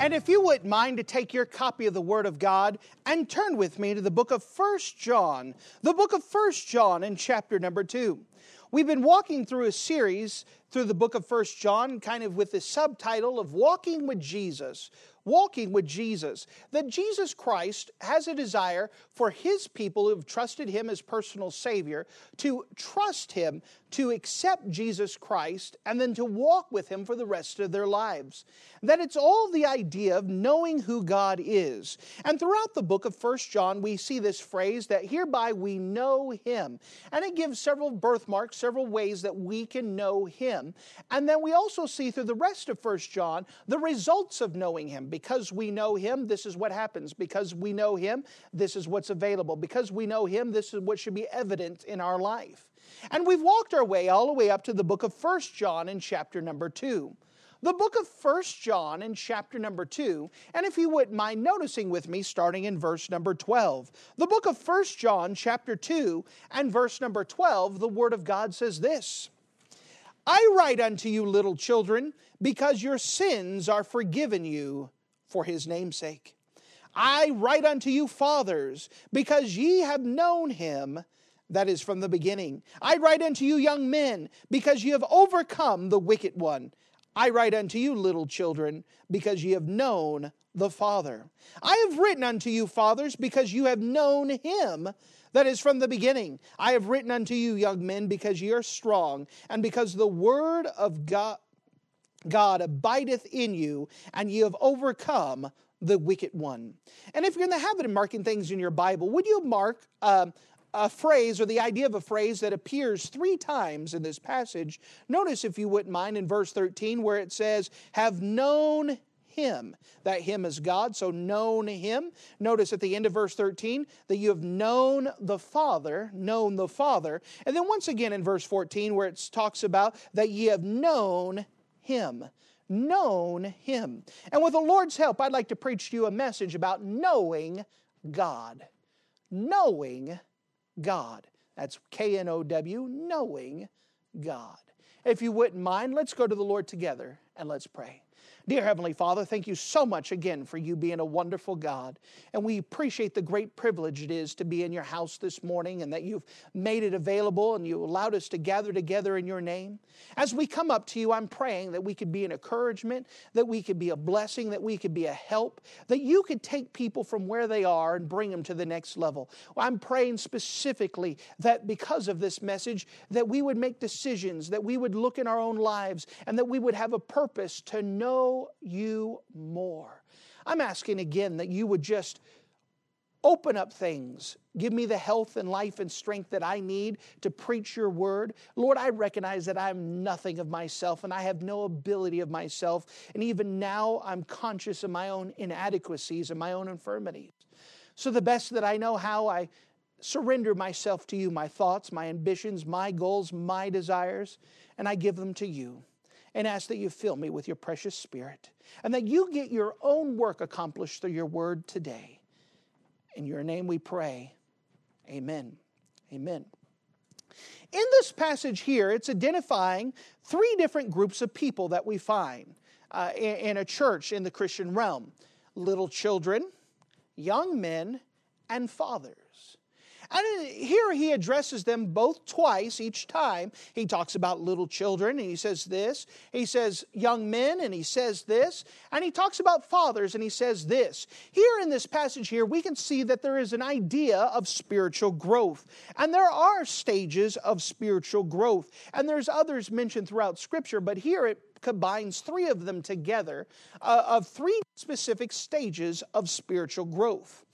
And if you wouldn't mind to take your copy of the Word of God and turn with me to the book of First John, the book of First John in chapter number 2. We've been walking through a series through the book of First John, kind of with the subtitle of Walking with Jesus walking with Jesus, that Jesus Christ has a desire for his people who have trusted him as personal Savior to trust him, to accept Jesus Christ, and then to walk with him for the rest of their lives. That it's all the idea of knowing who God is. And throughout the book of First John, we see this phrase that hereby we know him. And it gives several birthmarks, several ways that we can know him. And then we also see through the rest of First John the results of knowing him because we know Him, this is what happens. Because we know Him, this is what's available. Because we know Him, this is what should be evident in our life. And we've walked our way all the way up to the book of First John in chapter number 2 the book of First John in chapter number 2, and if you wouldn't mind noticing with me, starting in verse number 12. The book of First John, chapter 2, and verse number 12, the Word of God says this I write unto you, little children, because your sins are forgiven you for his name'sake. I write unto you, fathers, because ye have known him that is from the beginning. I write unto you, young men, because ye have overcome the wicked one. I write unto you, little children, because ye have known the Father. I have written unto you, fathers, because you have known him that is from the beginning. I have written unto you, young men, because ye are strong, and because the word of God God abideth in you, and ye have overcome the wicked one. And if you're in the habit of marking things in your Bible, would you mark uh, a phrase or the idea of a phrase that appears three times in this passage? Notice, if you wouldn't mind, in verse 13, where it says, Have known him. That him is God, so known him. Notice at the end of verse 13 that you have known the Father, known the Father. And then once again in verse 14 where it talks about that ye have known him. Known Him. And with the Lord's help, I'd like to preach to you a message about knowing God. Knowing God. That's K N O W, knowing God. If you wouldn't mind, let's go to the Lord together and let's pray. Dear Heavenly Father, thank you so much again for you being a wonderful God. And we appreciate the great privilege it is to be in your house this morning and that you've made it available and you allowed us to gather together in your name. As we come up to you, I'm praying that we could be an encouragement, that we could be a blessing, that we could be a help, that you could take people from where they are and bring them to the next level. I'm praying specifically that because of this message, that we would make decisions, that we would look in our own lives, and that we would have a purpose to know you more. I'm asking again that you would just open up things. Give me the health and life and strength that I need to preach your word. Lord, I recognize that I'm nothing of myself and I have no ability of myself. And even now, I'm conscious of my own inadequacies and my own infirmities. So, the best that I know how, I surrender myself to you, my thoughts, my ambitions, my goals, my desires, and I give them to you and ask that you fill me with your precious spirit and that you get your own work accomplished through your word today. In your name we pray. Amen. Amen. In this passage here, it's identifying three different groups of people that we find uh, in, in a church in the Christian realm little children, young men, and fathers. And here he addresses them both twice each time. He talks about little children and he says this. He says young men and he says this. And he talks about fathers and he says this. Here in this passage here, we can see that there is an idea of spiritual growth. And there are stages of spiritual growth. And there's others mentioned throughout Scripture, but here it combines three of them together uh, of three specific stages of spiritual growth.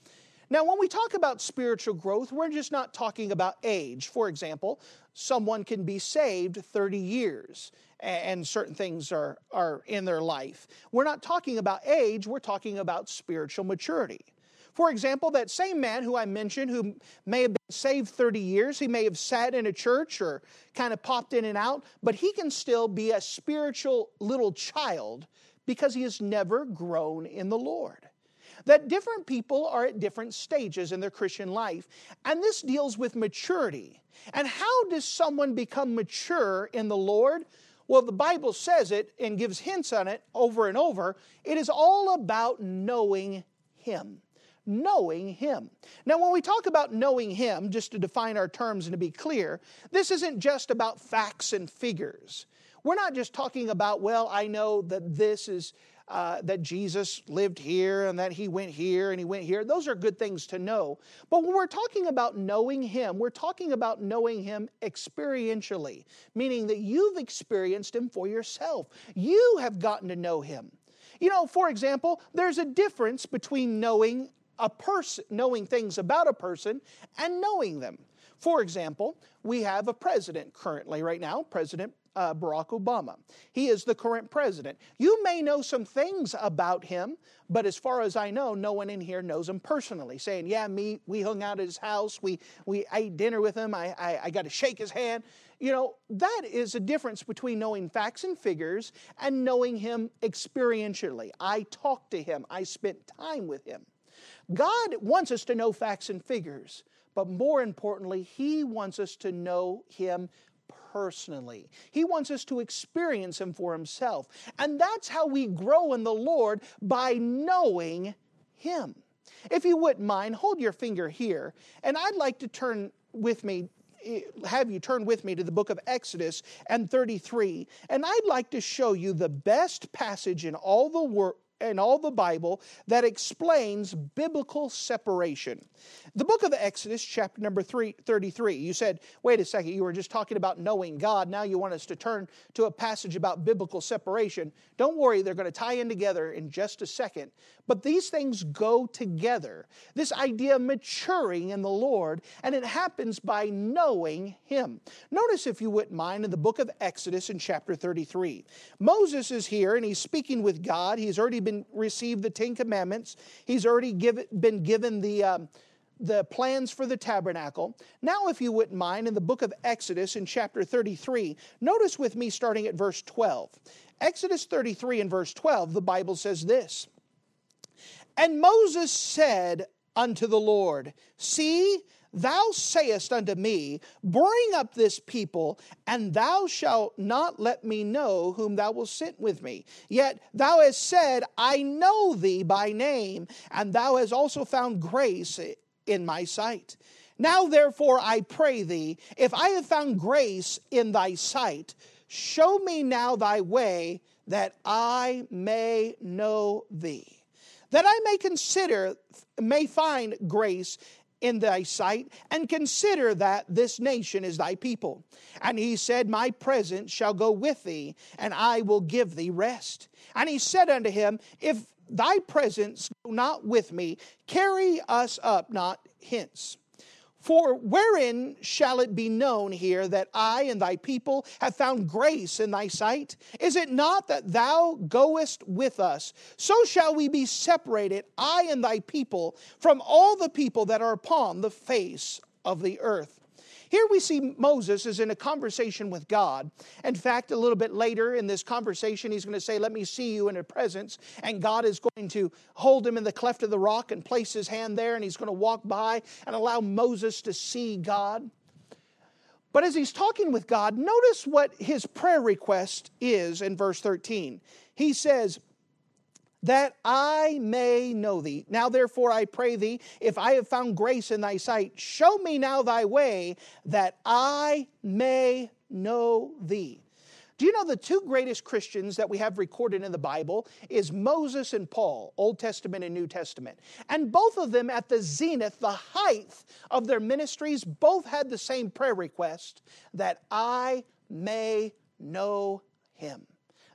Now, when we talk about spiritual growth, we're just not talking about age. For example, someone can be saved 30 years and certain things are, are in their life. We're not talking about age, we're talking about spiritual maturity. For example, that same man who I mentioned, who may have been saved 30 years, he may have sat in a church or kind of popped in and out, but he can still be a spiritual little child because he has never grown in the Lord. That different people are at different stages in their Christian life, and this deals with maturity. And how does someone become mature in the Lord? Well, the Bible says it and gives hints on it over and over. It is all about knowing Him. Knowing Him. Now, when we talk about knowing Him, just to define our terms and to be clear, this isn't just about facts and figures. We're not just talking about, well, I know that this is uh, that Jesus lived here and that he went here and he went here. Those are good things to know. But when we're talking about knowing him, we're talking about knowing him experientially, meaning that you've experienced him for yourself. You have gotten to know him. You know, for example, there's a difference between knowing a person, knowing things about a person, and knowing them. For example, we have a president currently, right now, President uh, Barack Obama. He is the current president. You may know some things about him, but as far as I know, no one in here knows him personally. Saying, "Yeah, me, we hung out at his house, we we ate dinner with him, I I, I got to shake his hand." You know, that is a difference between knowing facts and figures and knowing him experientially. I talked to him, I spent time with him. God wants us to know facts and figures, but more importantly, He wants us to know Him personally. He wants us to experience Him for Himself. And that's how we grow in the Lord by knowing Him. If you wouldn't mind, hold your finger here, and I'd like to turn with me have you turn with me to the book of Exodus and 33. And I'd like to show you the best passage in all the wor- in all the Bible that explains biblical separation. The book of Exodus, chapter number three, 33, you said, wait a second, you were just talking about knowing God. Now you want us to turn to a passage about biblical separation. Don't worry, they're going to tie in together in just a second. But these things go together. This idea of maturing in the Lord, and it happens by knowing Him. Notice, if you wouldn't mind, in the book of Exodus in chapter 33, Moses is here and he's speaking with God. He's already been received the Ten Commandments. He's already give, been given the um, the plans for the tabernacle. Now, if you wouldn't mind, in the book of Exodus in chapter 33, notice with me starting at verse 12. Exodus 33 and verse 12, the Bible says this And Moses said unto the Lord, See, Thou sayest unto me, Bring up this people, and thou shalt not let me know whom thou wilt sit with me. Yet thou hast said, I know thee by name, and thou hast also found grace in my sight. Now therefore I pray thee, if I have found grace in thy sight, show me now thy way, that I may know thee that I may consider, may find grace in thy sight, and consider that this nation is thy people. And he said, My presence shall go with thee, and I will give thee rest. And he said unto him, If thy presence go not with me, carry us up not hence. For wherein shall it be known here that I and thy people have found grace in thy sight? Is it not that thou goest with us? So shall we be separated, I and thy people, from all the people that are upon the face of the earth. Here we see Moses is in a conversation with God. In fact, a little bit later in this conversation, he's going to say, Let me see you in a presence. And God is going to hold him in the cleft of the rock and place his hand there, and he's going to walk by and allow Moses to see God. But as he's talking with God, notice what his prayer request is in verse 13. He says, that I may know thee. Now, therefore, I pray thee, if I have found grace in thy sight, show me now thy way, that I may know thee. Do you know the two greatest Christians that we have recorded in the Bible is Moses and Paul, Old Testament and New Testament. And both of them at the zenith, the height of their ministries, both had the same prayer request that I may know him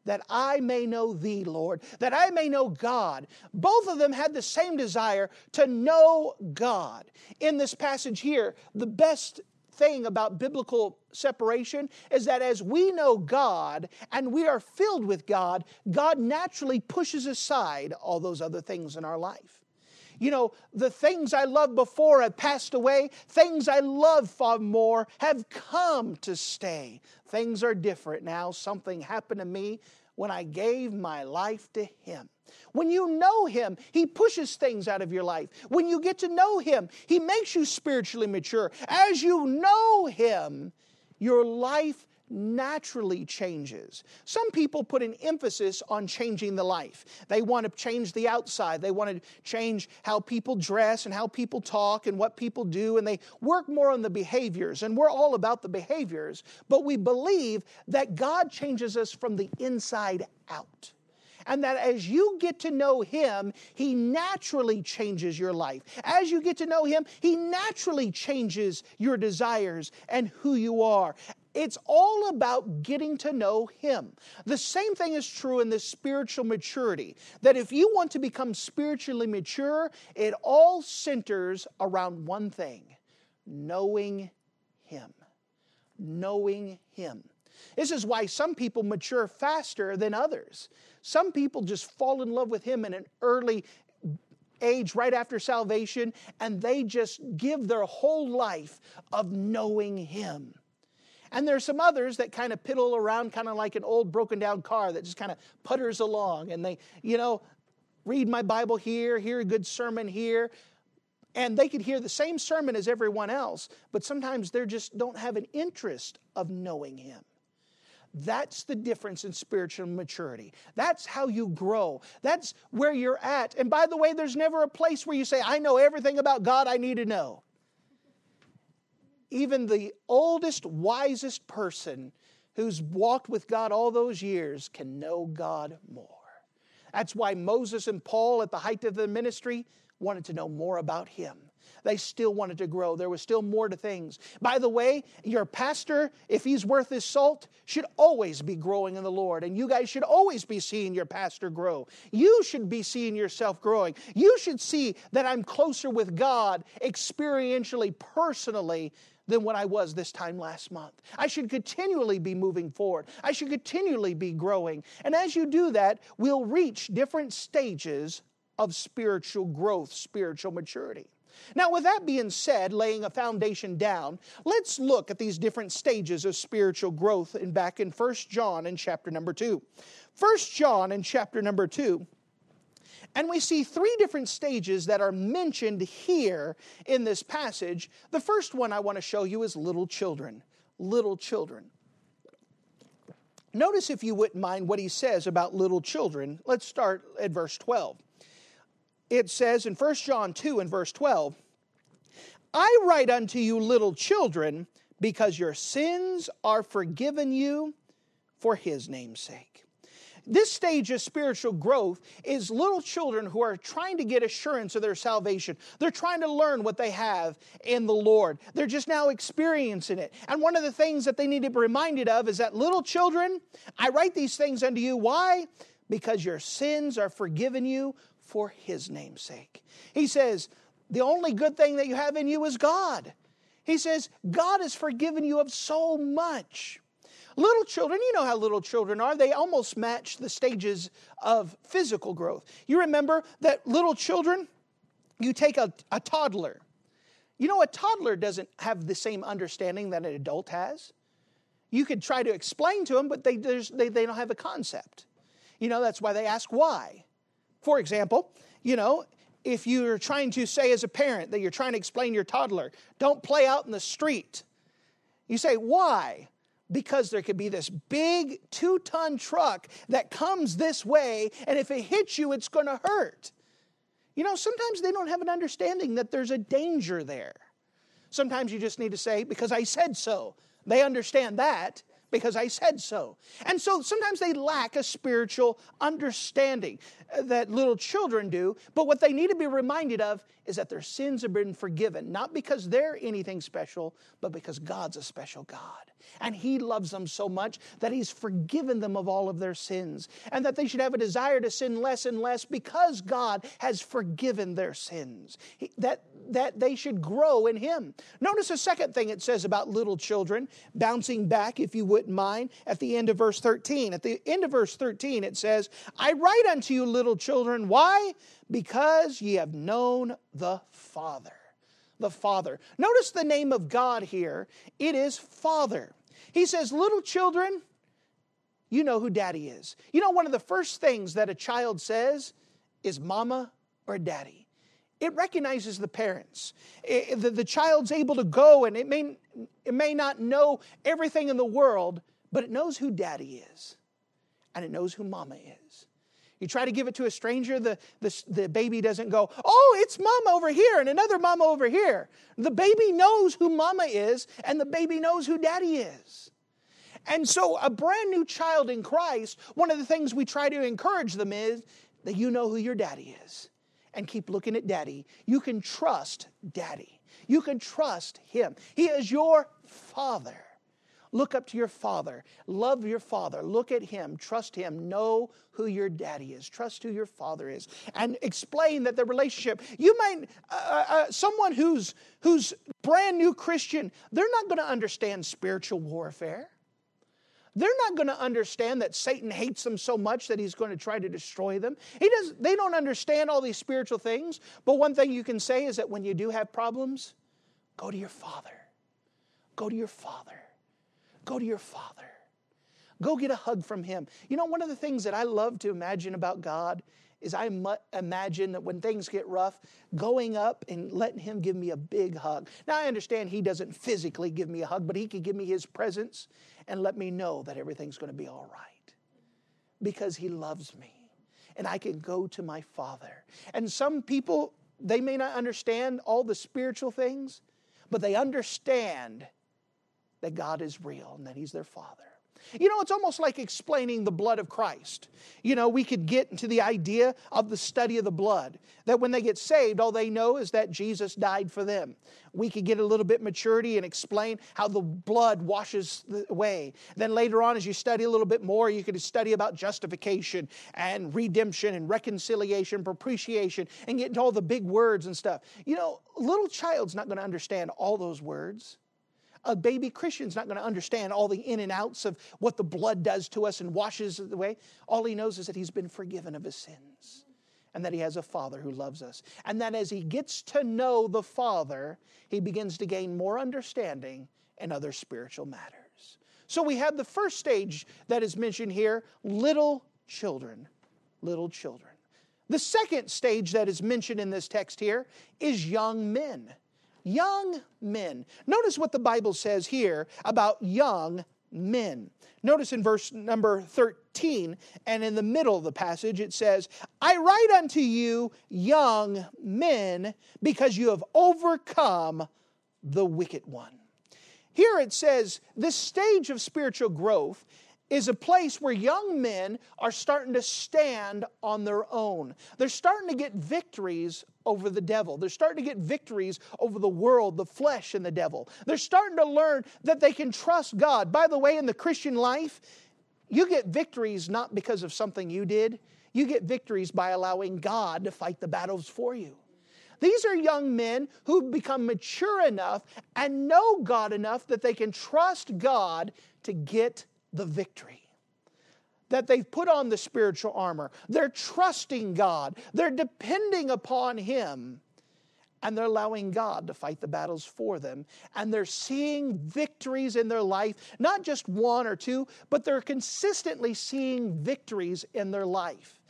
that I may know thee, Lord, that I may know God. Both of them had the same desire to know God. In this passage here, the best thing about biblical separation is that as we know God and we are filled with God, God naturally pushes aside all those other things in our life. You know, the things I loved before have passed away. Things I love far more have come to stay. Things are different now. Something happened to me when I gave my life to Him. When you know Him, He pushes things out of your life. When you get to know Him, He makes you spiritually mature. As you know Him, your life naturally changes. Some people put an emphasis on changing the life. They want to change the outside, they want to change how people dress and how people talk and what people do, and they work more on the behaviors. And we're all about the behaviors, but we believe that God changes us from the inside out and that as you get to know Him, He naturally changes your life. As you get to know Him, He naturally changes your desires and who you are. It's all about getting to know Him. The same thing is true in the spiritual maturity. That if you want to become spiritually mature, it all centers around one thing knowing Him. Knowing Him. This is why some people mature faster than others. Some people just fall in love with Him in an early age right after salvation, and they just give their whole life of knowing Him. And there's some others that kind of piddle around, kind of like an old broken down car that just kind of putters along. And they, you know, read my Bible here, hear a good sermon here. And they could hear the same sermon as everyone else, but sometimes they just don't have an interest of knowing Him. That's the difference in spiritual maturity. That's how you grow. That's where you're at. And by the way, there's never a place where you say, I know everything about God I need to know even the oldest, wisest person who's walked with God all those years can know God more. That's why Moses and Paul, at the height of their ministry, wanted to know more about Him. They still wanted to grow. There was still more to things. By the way, your pastor, if he's worth his salt, should always be growing in the Lord. And you guys should always be seeing your pastor grow. You should be seeing yourself growing. You should see that I'm closer with God experientially, personally, than what I was this time last month. I should continually be moving forward. I should continually be growing. And as you do that, we'll reach different stages of spiritual growth, spiritual maturity. Now, with that being said, laying a foundation down, let's look at these different stages of spiritual growth and back in 1 John in chapter number 2. 1 John in chapter number 2 and we see three different stages that are mentioned here in this passage. The first one I want to show you is little children. Little children. Notice, if you wouldn't mind, what he says about little children. Let's start at verse 12. It says in 1 John 2 and verse 12, I write unto you, little children, because your sins are forgiven you for his name's sake. This stage of spiritual growth is little children who are trying to get assurance of their salvation. They're trying to learn what they have in the Lord. They're just now experiencing it. And one of the things that they need to be reminded of is that little children, I write these things unto you. Why? Because your sins are forgiven you for his name's sake. He says, the only good thing that you have in you is God. He says, God has forgiven you of so much. Little children, you know how little children are, they almost match the stages of physical growth. You remember that little children, you take a, a toddler. You know, a toddler doesn't have the same understanding that an adult has. You could try to explain to them, but they, they, they don't have a concept. You know, that's why they ask why. For example, you know, if you're trying to say as a parent that you're trying to explain your toddler, don't play out in the street. You say, why? Because there could be this big two ton truck that comes this way, and if it hits you, it's going to hurt. You know, sometimes they don't have an understanding that there's a danger there. Sometimes you just need to say, because I said so. They understand that because I said so. And so sometimes they lack a spiritual understanding uh, that little children do, but what they need to be reminded of is that their sins have been forgiven, not because they're anything special, but because God's a special God. And He loves them so much that He's forgiven them of all of their sins. And that they should have a desire to sin less and less because God has forgiven their sins. He, that, that they should grow in Him. Notice a second thing it says about little children, bouncing back, if you wouldn't mind, at the end of verse 13. At the end of verse 13, it says, I write unto you, little children. Why? Because ye have known the Father. The Father. Notice the name of God here. It is Father. He says, Little children, you know who daddy is. You know, one of the first things that a child says is mama or daddy. It recognizes the parents. It, the, the child's able to go and it may, it may not know everything in the world, but it knows who daddy is and it knows who mama is. You try to give it to a stranger, the, the, the baby doesn't go, Oh, it's mama over here and another mama over here. The baby knows who mama is and the baby knows who daddy is. And so, a brand new child in Christ, one of the things we try to encourage them is that you know who your daddy is and keep looking at daddy. You can trust daddy, you can trust him. He is your father. Look up to your father. Love your father. Look at him. Trust him. Know who your daddy is. Trust who your father is. And explain that the relationship, you might, uh, uh, uh someone who's, who's brand new Christian, they're not going to understand spiritual warfare. They're not going to understand that Satan hates them so much that he's going to try to destroy them. He does, they don't understand all these spiritual things. But one thing you can say is that when you do have problems, go to your father. Go to your father. Go to your father. Go get a hug from him. You know, one of the things that I love to imagine about God is I imagine that when things get rough, going up and letting him give me a big hug. Now, I understand he doesn't physically give me a hug, but he could give me his presence and let me know that everything's going to be all right because he loves me. And I can go to my Father. And some people, they may not understand all the spiritual things, but they understand that God is real and that He's their Father. You know, it's almost like explaining the blood of Christ. You know, we could get into the idea of the study of the blood, that when they get saved, all they know is that Jesus died for them. We could get a little bit maturity and explain how the blood washes away. Then later on, as you study a little bit more, you could study about justification and redemption and reconciliation, propitiation, and get into all the big words and stuff. You know, little child's not going to understand all those words. A baby Christian's not going to understand all the in and outs of what the blood does to us and washes away. All he knows is that he's been forgiven of his sins and that he has a father who loves us. And that as he gets to know the Father, he begins to gain more understanding in other spiritual matters. So we have the first stage that is mentioned here little children. Little children. The second stage that is mentioned in this text here is young men young men. Notice what the Bible says here about young men. Notice in verse number 13 and in the middle of the passage it says, I write unto you, young men, because you have overcome the wicked one. Here it says, this stage of spiritual growth is a place where young men are starting to stand on their own. They're starting to get victories over the devil. They're starting to get victories over the world, the flesh, and the devil. They're starting to learn that they can trust God. By the way, in the Christian life, you get victories not because of something you did, you get victories by allowing God to fight the battles for you. These are young men who've become mature enough and know God enough that they can trust God to get the victory. That they've put on the spiritual armor. They're trusting God. They're depending upon Him. And they're allowing God to fight the battles for them. And they're seeing victories in their life, not just one or two, but they're consistently seeing victories in their life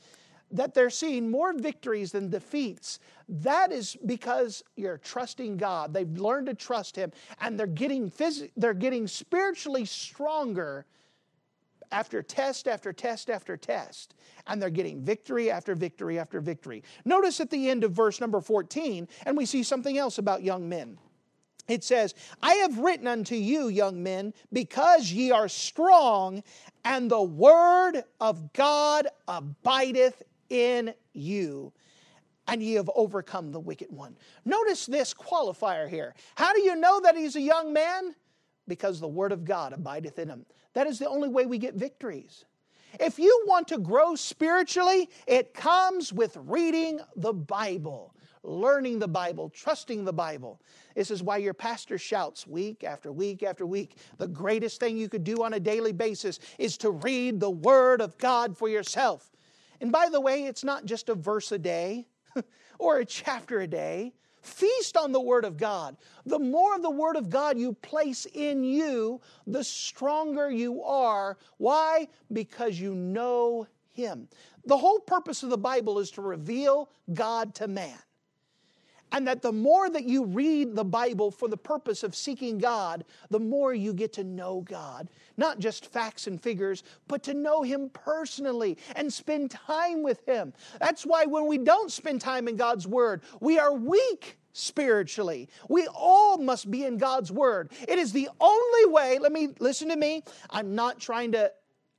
that they're seeing more victories than defeats, that is because you're trusting God. They've learned to trust Him, and they're getting phys- they're getting spiritually stronger after test after test after test, and they're getting victory after victory after victory. Notice at the end of verse number 14, and we see something else about young men. It says, I have written unto you, young men, because ye are strong, and the word of God abideth in you, and ye have overcome the wicked one. Notice this qualifier here. How do you know that he's a young man? Because the word of God abideth in him. That is the only way we get victories. If you want to grow spiritually, it comes with reading the Bible, learning the Bible, trusting the Bible. This is why your pastor shouts week after week after week. The greatest thing you could do on a daily basis is to read the Word of God for yourself. And by the way, it's not just a verse a day. or a chapter a day. Feast on the Word of God. The more of the Word of God you place in you, the stronger you are. Why? Because you know Him. The whole purpose of the Bible is to reveal God to man. And that the more that you read the Bible for the purpose of seeking God, the more you get to know God. Not just facts and figures, but to know Him personally and spend time with Him. That's why when we don't spend time in God's Word, we are weak spiritually. We all must be in God's Word. It is the only way, let me listen to me. I'm not trying to.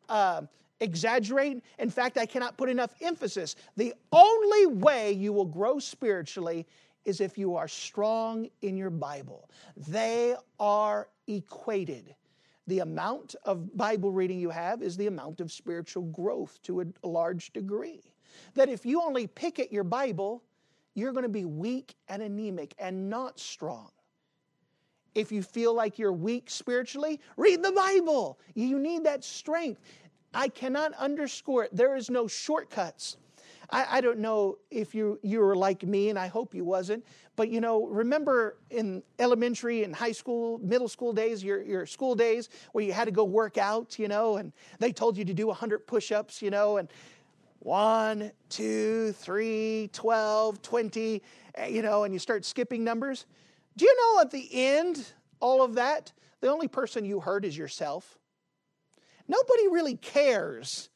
Uh, exaggerate. In fact, I cannot put enough emphasis. The only way you will grow spiritually is if you are strong in your Bible. They are equated. The amount of Bible reading you have is the amount of spiritual growth to a, large degree. That if you only pick at your Bible, you're going to be weak and anemic and not strong. If you feel like you're weak spiritually, read the Bible. You need that strength. I cannot underscore it. There is no shortcuts. I, I don't know if you, you were like me, and I hope you wasn't, but you know, remember in elementary and high school, middle school days, your, your school days, where you had to go work out, you know, and they told you to do 100 push ups, you know, and one, two, three, 12, 20, eh, you know, and you start skipping numbers. Do you know at the end, all of that, the only person you hurt is yourself? Nobody really cares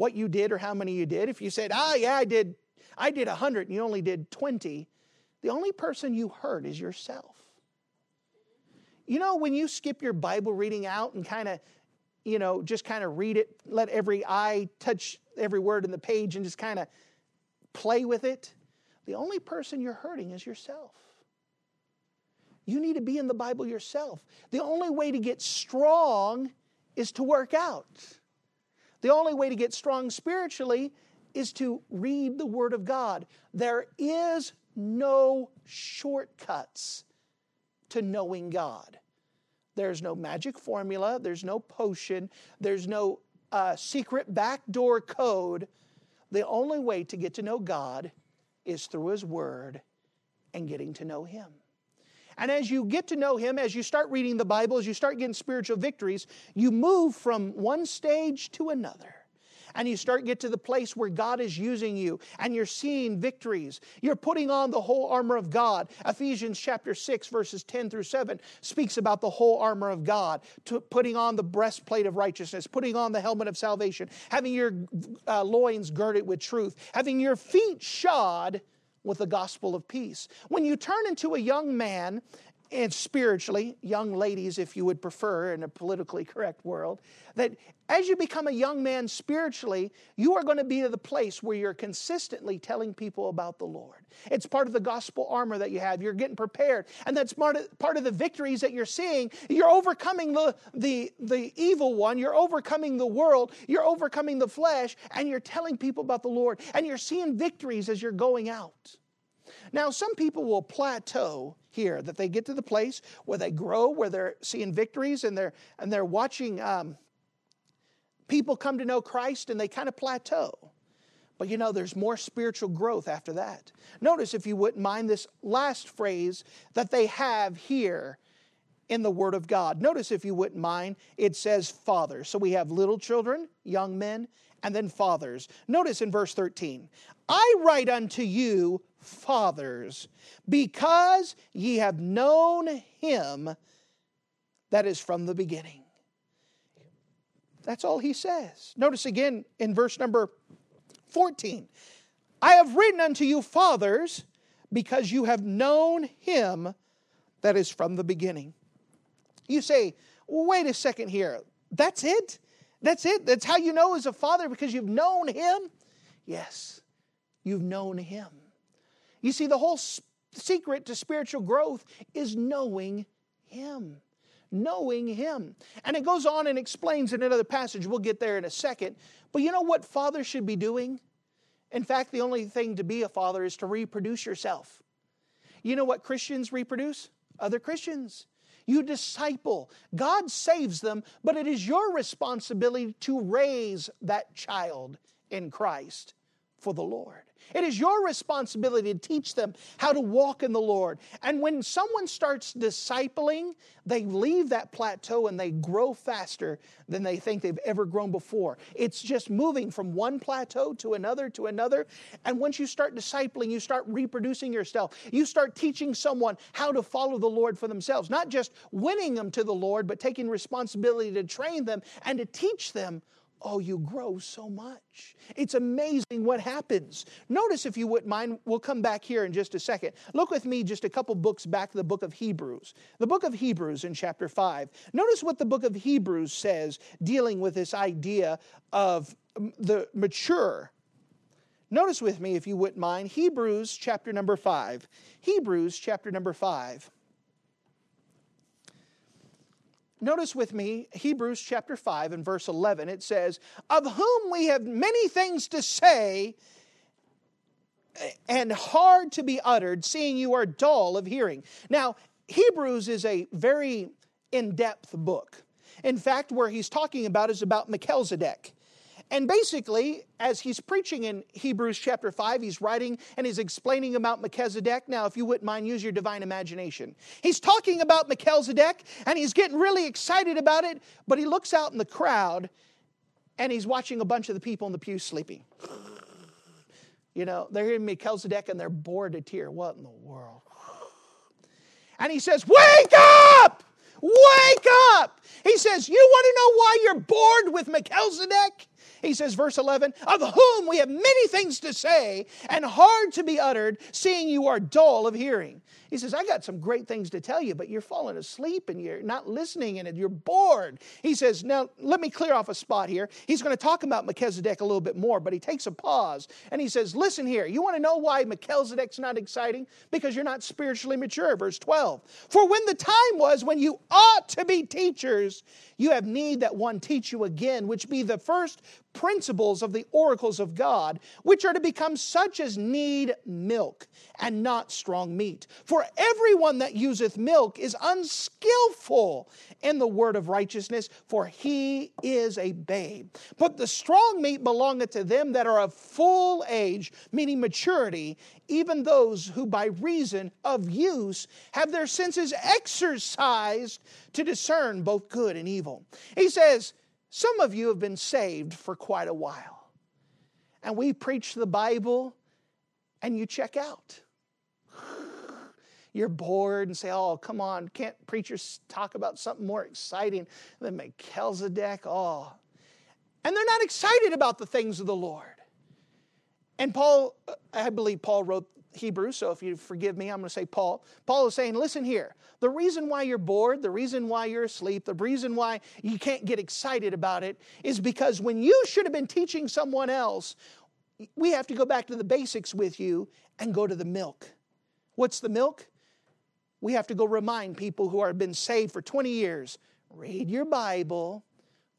what you did or how many you did. If you said, "Ah, yeah, I did I did 100 and you only did 20," the only person you hurt is yourself. You know, when you skip your Bible reading out and kind of, you know, just kind of read it, let every eye touch every word in the page and just kind of play with it, the only person you're hurting is yourself. You need to be in the Bible yourself. The only way to get strong is to work out. The only way to get strong spiritually is to read the Word of God. There is no shortcuts to knowing God. There's no magic formula, there's no potion, there's no uh, secret backdoor code. The only way to get to know God is through His Word and getting to know Him. And as you get to know Him, as you start reading the Bible, as you start getting spiritual victories, you move from one stage to another. And you start get to the place where God is using you and you're seeing victories. You're putting on the whole armor of God. Ephesians chapter 6 verses 10 through 7 speaks about the whole armor of God, putting on the breastplate of righteousness, putting on the helmet of salvation, having your uh, loins girded with truth, having your feet shod with the gospel of peace. When you turn into a young man, and spiritually, young ladies, if you would prefer, in a politically correct world, that as you become a young man spiritually, you are going to be to the place where you're consistently telling people about the Lord. It's part of the gospel armor that you have. You're getting prepared. And that's part of, part of the victories that you're seeing. You're overcoming the, the, the evil one, you're overcoming the world, you're overcoming the flesh, and you're telling people about the Lord. And you're seeing victories as you're going out. Now, some people will plateau here, that they get to the place where they grow, where they're seeing victories and they're, and they're watching um, people come to know Christ and they kind of plateau. But you know, there's more spiritual growth after that. Notice, if you wouldn't mind, this last phrase that they have here in the Word of God. Notice, if you wouldn't mind, it says father. So we have little children, young men, and then fathers. Notice in verse 13 I write unto you, fathers, because ye have known him that is from the beginning. That's all he says. Notice again in verse number 14 I have written unto you, fathers, because you have known him that is from the beginning. You say, wait a second here. That's it? That's it? That's how you know as a father because you've known him? Yes, you've known him. You see, the whole secret to spiritual growth is knowing him knowing Him. And it goes on and explains in another passage. We'll get there in a second. But you know what fathers should be doing? In fact, the only thing to be a father is to reproduce yourself. You know what Christians reproduce? Other Christians. You disciple. God saves them, but it is your responsibility to raise that child in Christ for the Lord. It is your responsibility to teach them how to walk in the Lord. And when someone starts discipling, they leave that plateau and they grow faster than they think they've ever grown before. It's just moving from one plateau to another to another. And once you start discipling, you start reproducing yourself. You start teaching someone how to follow the Lord for themselves, not just winning them to the Lord, but taking responsibility to train them and to teach them oh, you grow so much. It's amazing what happens. Notice, if you wouldn't mind, we'll come back here in just a second. Look with me just a couple books back to the book of Hebrews. The book of Hebrews in chapter 5. Notice what the book of Hebrews says dealing with this idea of the mature. Notice with me, if you wouldn't mind, Hebrews chapter number 5. Hebrews chapter number 5. Notice with me Hebrews chapter 5 and verse 11. It says, Of whom we have many things to say and hard to be uttered, seeing you are dull of hearing. Now, Hebrews is a very in depth book. In fact, where he's talking about is about Melchizedek. And basically, as he's preaching in Hebrews chapter 5, he's writing and he's explaining about Melchizedek. Now, if you wouldn't mind, use your divine imagination. He's talking about Melchizedek and he's getting really excited about it, but he looks out in the crowd and he's watching a bunch of the people in the pew sleeping. You know, they're hearing Melchizedek and they're bored to tear. What in the world? And he says, Wake up! Wake up! He says, You want to know why you're bored with Melchizedek? He says, verse 11, of whom we have many things to say and hard to be uttered, seeing you are dull of hearing. He says, I got some great things to tell you, but you're falling asleep and you're not listening and you're bored. He says, Now, let me clear off a spot here. He's going to talk about Melchizedek a little bit more, but he takes a pause and he says, Listen here, you want to know why Melchizedek's not exciting? Because you're not spiritually mature. Verse 12. For when the time was when you ought to be teachers, you have need that one teach you again, which be the first principles of the oracles of God, which are to become such as need milk and not strong meat. For everyone that useth milk is unskillful in the word of righteousness, for he is a babe. But the strong meat belongeth to them that are of full age, meaning maturity, even those who by reason of use have their senses exercised to discern both good and evil. He says, some of you have been saved for quite a while. And we preach the Bible and you check out. You're bored and say, Oh, come on, can't preachers talk about something more exciting than Melchizedek? Oh. And they're not excited about the things of the Lord. And Paul, I believe Paul wrote Hebrew, so if you forgive me, I'm going to say Paul. Paul is saying, listen here, the reason why you're bored, the reason why you're asleep, the reason why you can't get excited about it is because when you should have been teaching someone else, we have to go back to the basics with you and go to the milk. What's the milk? We have to go remind people who have been saved for 20 years read your Bible,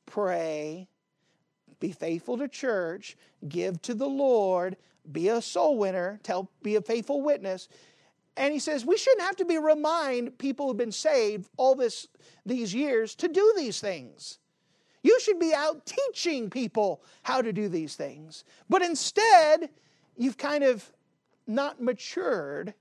pray, be faithful to church, give to the Lord, be a soul winner, tell, be a faithful witness. And he says we shouldn't have to be remind people who've been saved all this these years to do these things. You should be out teaching people how to do these things. But instead, you've kind of not matured.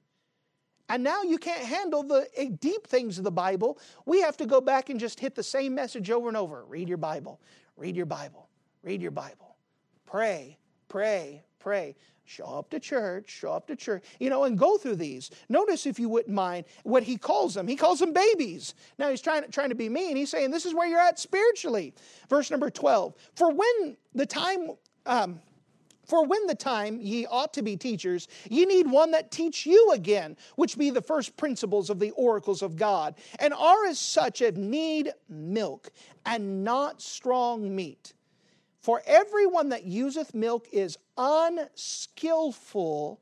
And now you can't handle the eh, deep things of the Bible. We have to go back and just hit the same message over and over. Read your Bible. Read your Bible. Read your Bible. Pray, pray, pray. Show up to church, show up to church, you know, and go through these. Notice, if you wouldn't mind, what he calls them. He calls them babies. Now, he's trying, trying to be mean. He's saying, This is where you're at spiritually. Verse number 12. For when the time, um, for when the time ye ought to be teachers, ye need one that teach you again, which be the first principles of the oracles of God, and are as such as need milk, and not strong meat. For everyone that useth milk is unskillful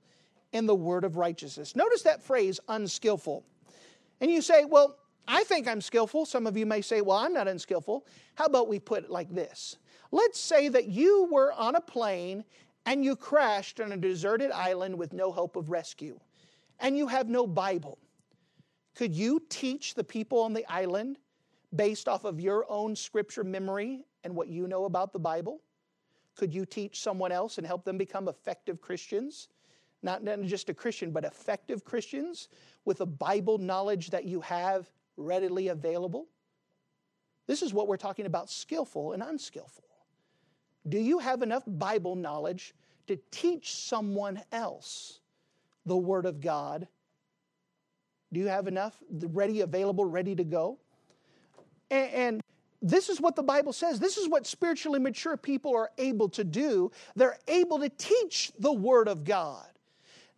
in the word of righteousness. Notice that phrase, unskillful. And you say, well, I think I'm skillful. Some of you may say, well, I'm not unskillful. How about we put it like this? Let's say that you were on a plane and you crashed on a deserted island with no hope of rescue, and you have no Bible. Could you teach the people on the island based off of your own scripture memory and what you know about the Bible? Could you teach someone else and help them become effective Christians? Not, just a Christian, but effective Christians with a Bible knowledge that you have readily available? This is what we're talking about skillful and unskillful. Do you have enough Bible knowledge to teach someone else the Word of God? Do you have enough ready, available, ready to go? And, and this is what the Bible says. This is what spiritually mature people are able to do. They're able to teach the Word of God.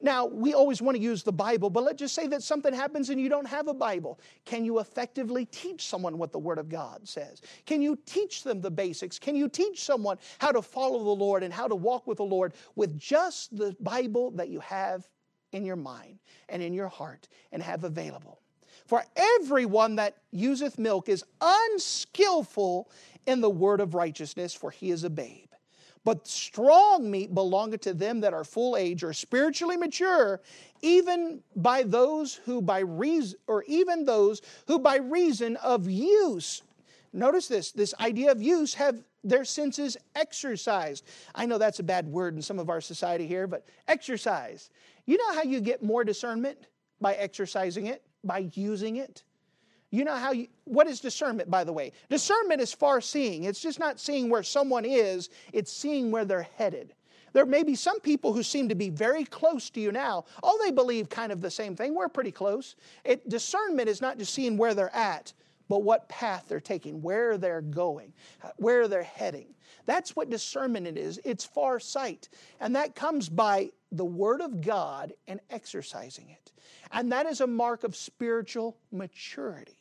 Now, we always want to use the Bible, but let's just say that something happens and you don't have a Bible. Can you effectively teach someone what the Word of God says? Can you teach them the basics? Can you teach someone how to follow the Lord and how to walk with the Lord with just the Bible that you have in your mind and in your heart and have available? For everyone that useth milk is unskillful in the word of righteousness, for he is a babe. But strong meat belongeth to them that are full age or spiritually mature, even by those who by reason, or even those who by reason of use. Notice this, this idea of use have their senses exercised. I know that's a bad word in some of our society here, but exercise. You know how you get more discernment? By exercising it by using it. You know how you, what is discernment, by the way? Discernment is far seeing. It's just not seeing where someone is, it's seeing where they're headed. There may be some people who seem to be very close to you now. All they believe kind of the same thing. We're pretty close. It, discernment is not just seeing where they're at, but what path they're taking, where they're going, where they're heading. That's what discernment is. It's far sight. And that comes by the Word of God and exercising it. And that is a mark of spiritual maturity.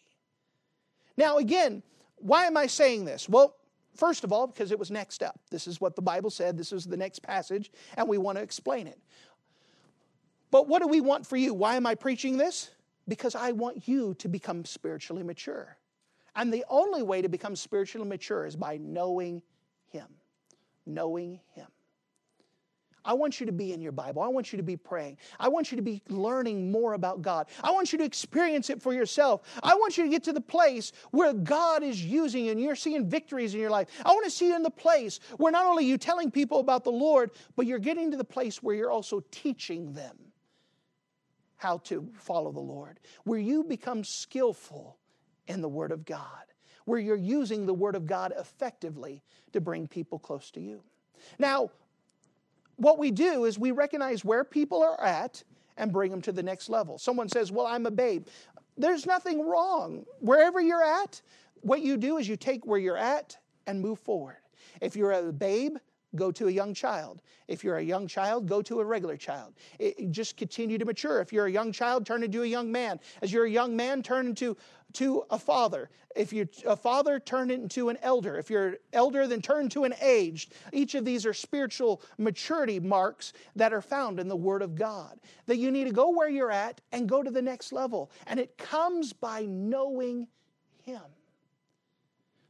Now, again, why am I saying this? Well, first of all, because it was next up. This is what the Bible said, this is the next passage, and we want to explain it. But what do we want for you? Why am I preaching this? Because I want you to become spiritually mature. And the only way to become spiritually mature is by knowing Him. Knowing Him. I want you to be in your Bible. I want you to be praying. I want you to be learning more about God. I want you to experience it for yourself. I want you to get to the place where God is using you and you're seeing victories in your life. I want to see you in the place where not only you telling people about the Lord, but you're getting to the place where you're also teaching them how to follow the Lord, where you become skillful in the Word of God, where you're using the Word of God effectively to bring people close to you. Now, what we do is we recognize where people are at and bring them to the next level. Someone says, Well, I'm a babe. There's nothing wrong. Wherever you're at, what you do is you take where you're at and move forward. If you're a babe, go to a young child. If you're a young child, go to a regular child. It, just continue to mature. If you're a young child, turn into a young man. As you're a young man, turn into to a father. If you're a father, turn into an elder. If you're elder, then turn to an aged. Each of these are spiritual maturity marks that are found in the Word of God. That you need to go where you're at and go to the next level. And it comes by knowing Him.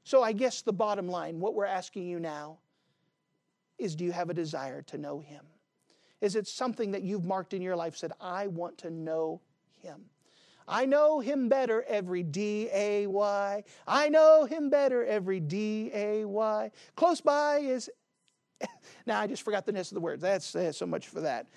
So I guess the bottom line, what we're asking you now, is do you have a desire to know Him? Is it something that you've marked in your life, said, I want to know Him? I know him better every D A Y. I know him better every D A Y. Close by is. now I just forgot the rest of the words. That's, that's so much for that.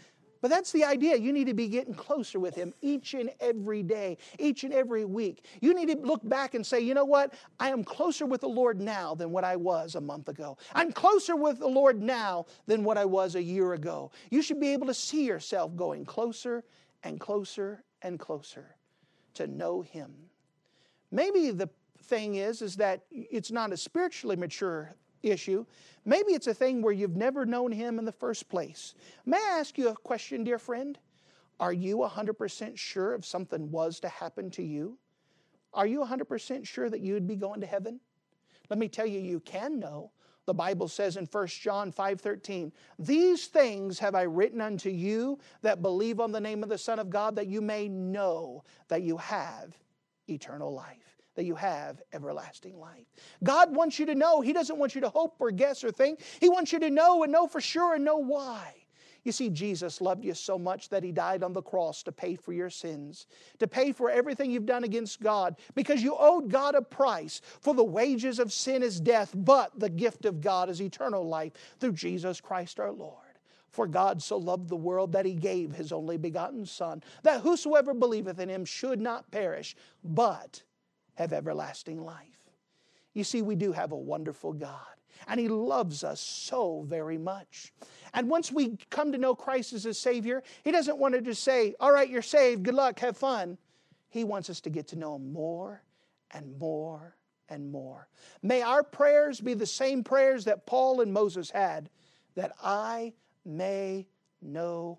But that's the idea. You need to be getting closer with Him each and every day, each and every week. You need to look back and say, you know what? I am closer with the Lord now than what I was a month ago. I'm closer with the Lord now than what I was a year ago. You should be able to see yourself going closer and closer and closer to know Him. Maybe the thing is, is that it's not a spiritually mature issue. Maybe it's a thing where you've never known Him in the first place. May I ask you a question, dear friend? Are you 100% sure if something was to happen to you? Are you 100% sure that you would be going to heaven? Let me tell you, you can know. The Bible says in 1 John 5:13, "These things have I written unto you that believe on the name of the Son of God that you may know that you have eternal life." That you have everlasting life. God wants you to know. He doesn't want you to hope or guess or think. He wants you to know and know for sure and know why. You see, Jesus loved you so much that He died on the cross to pay for your sins, to pay for everything you've done against God, because you owed God a price. For the wages of sin is death, but the gift of God is eternal life through Jesus Christ our Lord. For God so loved the world that He gave His only begotten Son, that whosoever believeth in Him should not perish, but have everlasting life. You see, we do have a wonderful God, and He loves us so very much. And once we come to know Christ as a Savior, He doesn't want to just say, All right, you're saved, good luck, have fun. He wants us to get to know Him more and more and more. May our prayers be the same prayers that Paul and Moses had that I may know